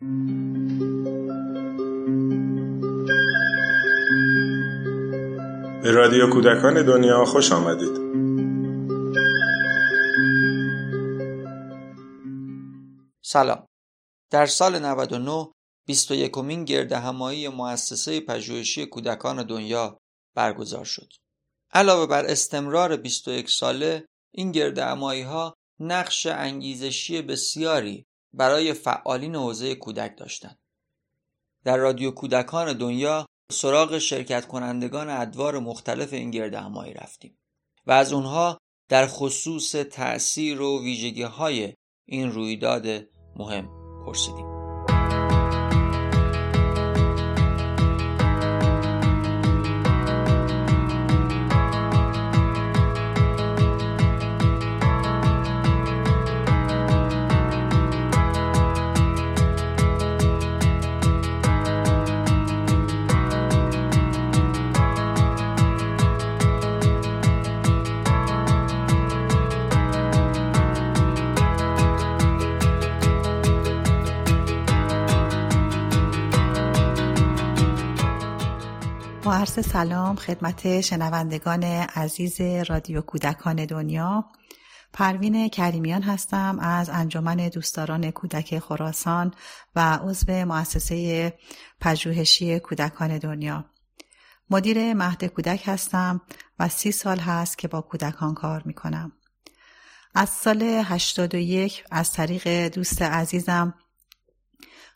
به رادیو کودکان دنیا خوش آمدید سلام در سال 99 21 مین گرد همایی مؤسسه پژوهشی کودکان دنیا برگزار شد. علاوه بر استمرار 21 ساله این گرد همایی ها نقش انگیزشی بسیاری برای فعالین حوزه کودک داشتند. در رادیو کودکان دنیا سراغ شرکت کنندگان ادوار مختلف این گرد همایی رفتیم و از اونها در خصوص تأثیر و ویژگی های این رویداد مهم پرسیدیم. عرض سلام خدمت شنوندگان عزیز رادیو کودکان دنیا پروین کریمیان هستم از انجمن دوستداران کودک خراسان و عضو مؤسسه پژوهشی کودکان دنیا مدیر مهد کودک هستم و سی سال هست که با کودکان کار می کنم. از سال 81 از طریق دوست عزیزم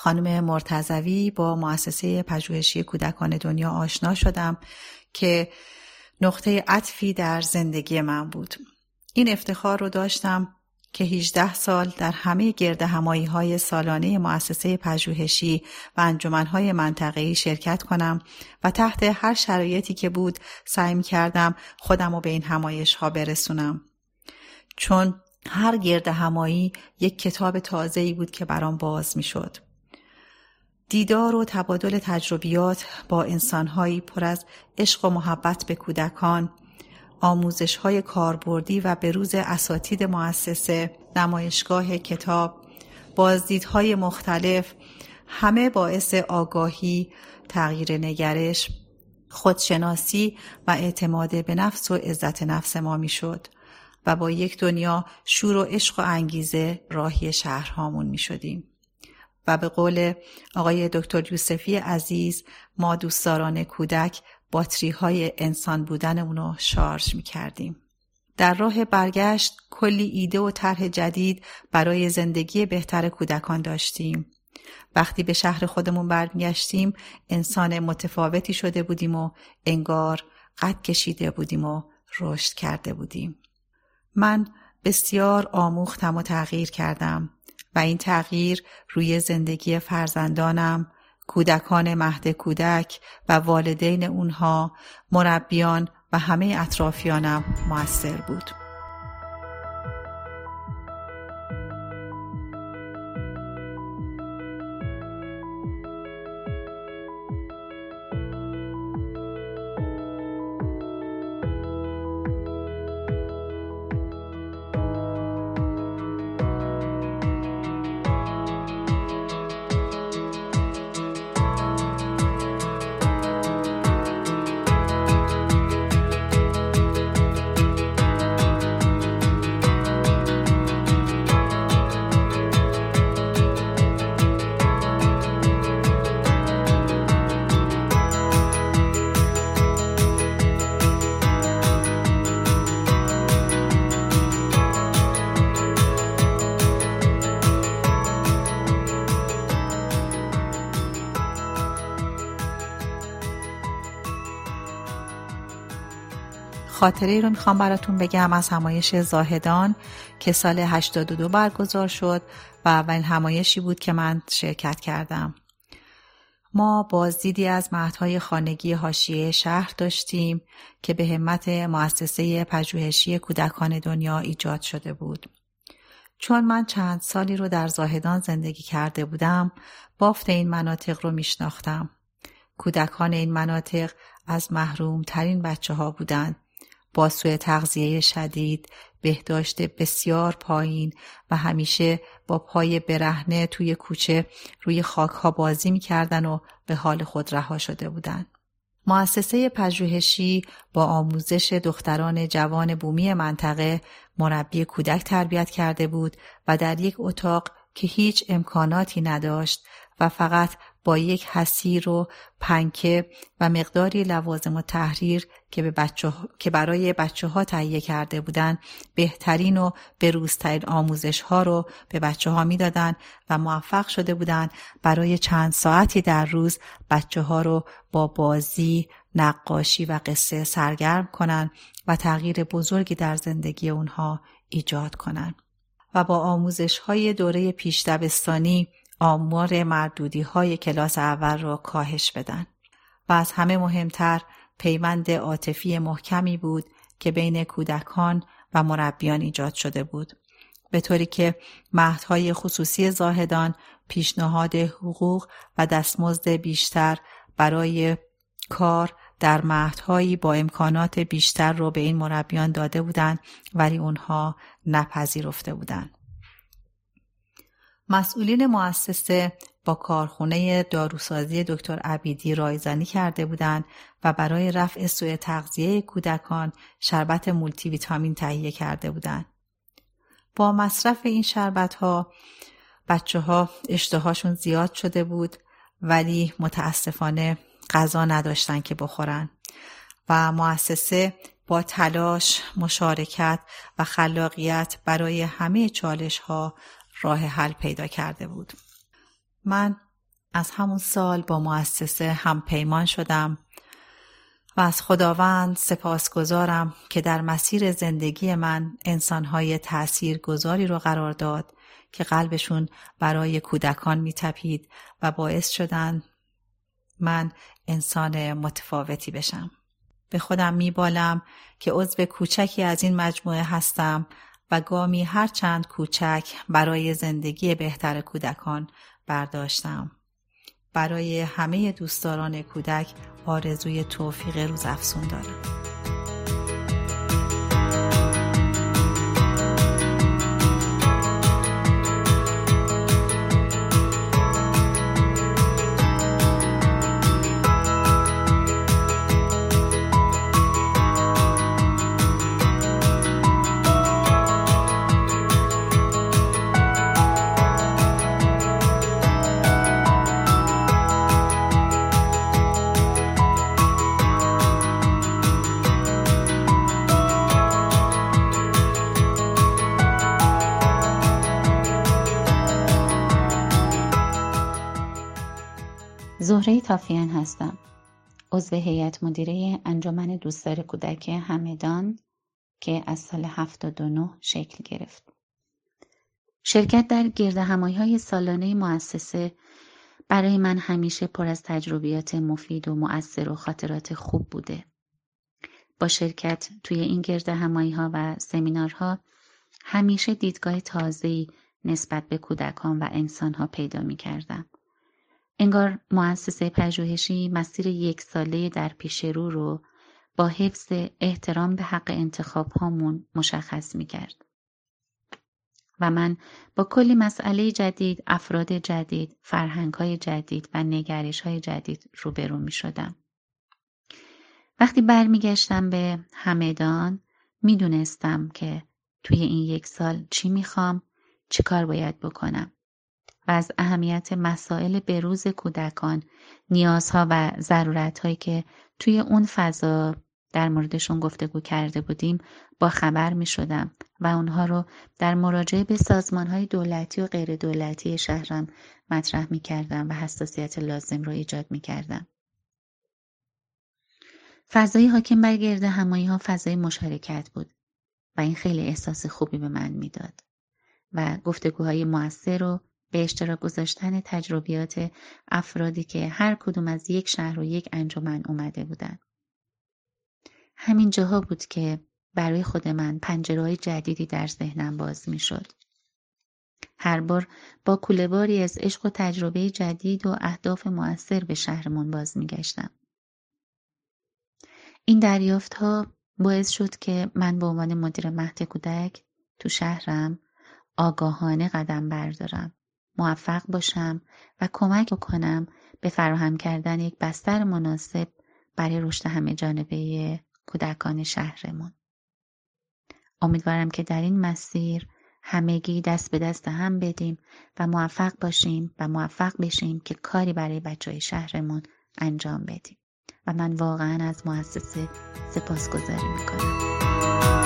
خانم مرتزوی با مؤسسه پژوهشی کودکان دنیا آشنا شدم که نقطه عطفی در زندگی من بود. این افتخار رو داشتم که 18 سال در همه گرد همایی های سالانه مؤسسه پژوهشی و انجمنهای منطقه‌ای شرکت کنم و تحت هر شرایطی که بود سعی کردم خودم رو به این همایش ها برسونم. چون هر گرد همایی یک کتاب تازه‌ای بود که برام باز می شد. دیدار و تبادل تجربیات با انسانهایی پر از عشق و محبت به کودکان، آموزش های کاربردی و بروز اساتید مؤسسه، نمایشگاه کتاب، بازدیدهای مختلف، همه باعث آگاهی، تغییر نگرش، خودشناسی و اعتماد به نفس و عزت نفس ما می شد و با یک دنیا شور و عشق و انگیزه راهی شهرهامون می شدیم. و به قول آقای دکتر یوسفی عزیز ما دوستداران کودک باتری های انسان بودن اونو شارژ می کردیم. در راه برگشت کلی ایده و طرح جدید برای زندگی بهتر کودکان داشتیم. وقتی به شهر خودمون برگشتیم انسان متفاوتی شده بودیم و انگار قد کشیده بودیم و رشد کرده بودیم. من بسیار آموختم و تغییر کردم. و این تغییر روی زندگی فرزندانم، کودکان مهد کودک و والدین اونها، مربیان و همه اطرافیانم موثر بود. خاطره ای رو می‌خوام براتون بگم از همایش زاهدان که سال 82 برگزار شد و اولین همایشی بود که من شرکت کردم. ما بازدیدی از مهدهای خانگی حاشیه شهر داشتیم که به همت مؤسسه پژوهشی کودکان دنیا ایجاد شده بود. چون من چند سالی رو در زاهدان زندگی کرده بودم، بافت این مناطق رو میشناختم. کودکان این مناطق از محروم ترین بچه ها بودند با سوء تغذیه شدید، بهداشت بسیار پایین و همیشه با پای برهنه توی کوچه روی خاکها بازی می‌کردن و به حال خود رها شده بودند. مؤسسه پژوهشی با آموزش دختران جوان بومی منطقه مربی کودک تربیت کرده بود و در یک اتاق که هیچ امکاناتی نداشت و فقط با یک حسیر و پنکه و مقداری لوازم و تحریر که, به بچه که برای بچه ها تهیه کرده بودند بهترین و بروزترین آموزش ها رو به بچه ها می‌دادند و موفق شده بودند برای چند ساعتی در روز بچه ها رو با بازی، نقاشی و قصه سرگرم کنند و تغییر بزرگی در زندگی اونها ایجاد کنند. و با آموزش های دوره پیش دبستانی آمار مردودی های کلاس اول را کاهش بدن و از همه مهمتر پیوند عاطفی محکمی بود که بین کودکان و مربیان ایجاد شده بود به طوری که مهدهای خصوصی زاهدان پیشنهاد حقوق و دستمزد بیشتر برای کار در مهدهایی با امکانات بیشتر رو به این مربیان داده بودند ولی اونها نپذیرفته بودند. مسئولین مؤسسه با کارخونه داروسازی دکتر عبیدی رایزنی کرده بودند و برای رفع سوء تغذیه کودکان شربت مولتی ویتامین تهیه کرده بودند. با مصرف این شربت ها بچه ها اشتهاشون زیاد شده بود ولی متاسفانه غذا نداشتن که بخورن و مؤسسه با تلاش، مشارکت و خلاقیت برای همه چالش ها راه حل پیدا کرده بود. من از همون سال با مؤسسه هم پیمان شدم و از خداوند سپاسگزارم که در مسیر زندگی من انسانهای تأثیر گذاری رو قرار داد که قلبشون برای کودکان میتپید و باعث شدن من انسان متفاوتی بشم. به خودم میبالم که عضو کوچکی از این مجموعه هستم و گامی هرچند کوچک برای زندگی بهتر کودکان برداشتم. برای همه دوستداران کودک آرزوی توفیق روزافزون دارم. تافیان هستم. عضو هیئت مدیره انجمن دوستدار کودک همدان که از سال 79 شکل گرفت. شرکت در گرد همایی های سالانه مؤسسه برای من همیشه پر از تجربیات مفید و مؤثر و خاطرات خوب بوده. با شرکت توی این گرد همایی ها و سمینارها همیشه دیدگاه تازه‌ای نسبت به کودکان و انسانها پیدا می کردم. انگار مؤسسه پژوهشی مسیر یک ساله در پیش رو رو با حفظ احترام به حق انتخاب هامون مشخص می کرد. و من با کلی مسئله جدید، افراد جدید، فرهنگ های جدید و نگرش های جدید روبرو می شدم. وقتی برمیگشتم به همدان می‌دونستم که توی این یک سال چی می‌خوام چی کار باید بکنم و از اهمیت مسائل بروز کودکان نیازها و ضرورتهایی که توی اون فضا در موردشون گفتگو کرده بودیم با خبر می شدم و اونها رو در مراجعه به سازمان های دولتی و غیر دولتی شهرم مطرح می کردم و حساسیت لازم رو ایجاد می کردم. فضای حاکم بر گرد همایی ها فضای مشارکت بود و این خیلی احساس خوبی به من می‌داد و گفتگوهای موثر و به اشتراک گذاشتن تجربیات افرادی که هر کدوم از یک شهر و یک انجمن اومده بودن. همین جاها بود که برای خود من پنجرهای جدیدی در ذهنم باز می شد. هر بار با کولهباری از عشق و تجربه جدید و اهداف موثر به شهرمون باز می گشتم. این دریافت ها باعث شد که من به عنوان مدیر مهد کودک تو شهرم آگاهانه قدم بردارم موفق باشم و کمک کنم به فراهم کردن یک بستر مناسب برای رشد همه جانبه کودکان شهرمون. امیدوارم که در این مسیر همگی دست به دست هم بدیم و موفق باشیم و موفق بشیم که کاری برای بچه های شهرمون انجام بدیم. و من واقعا از مؤسسه سپاسگزاری می‌کنم.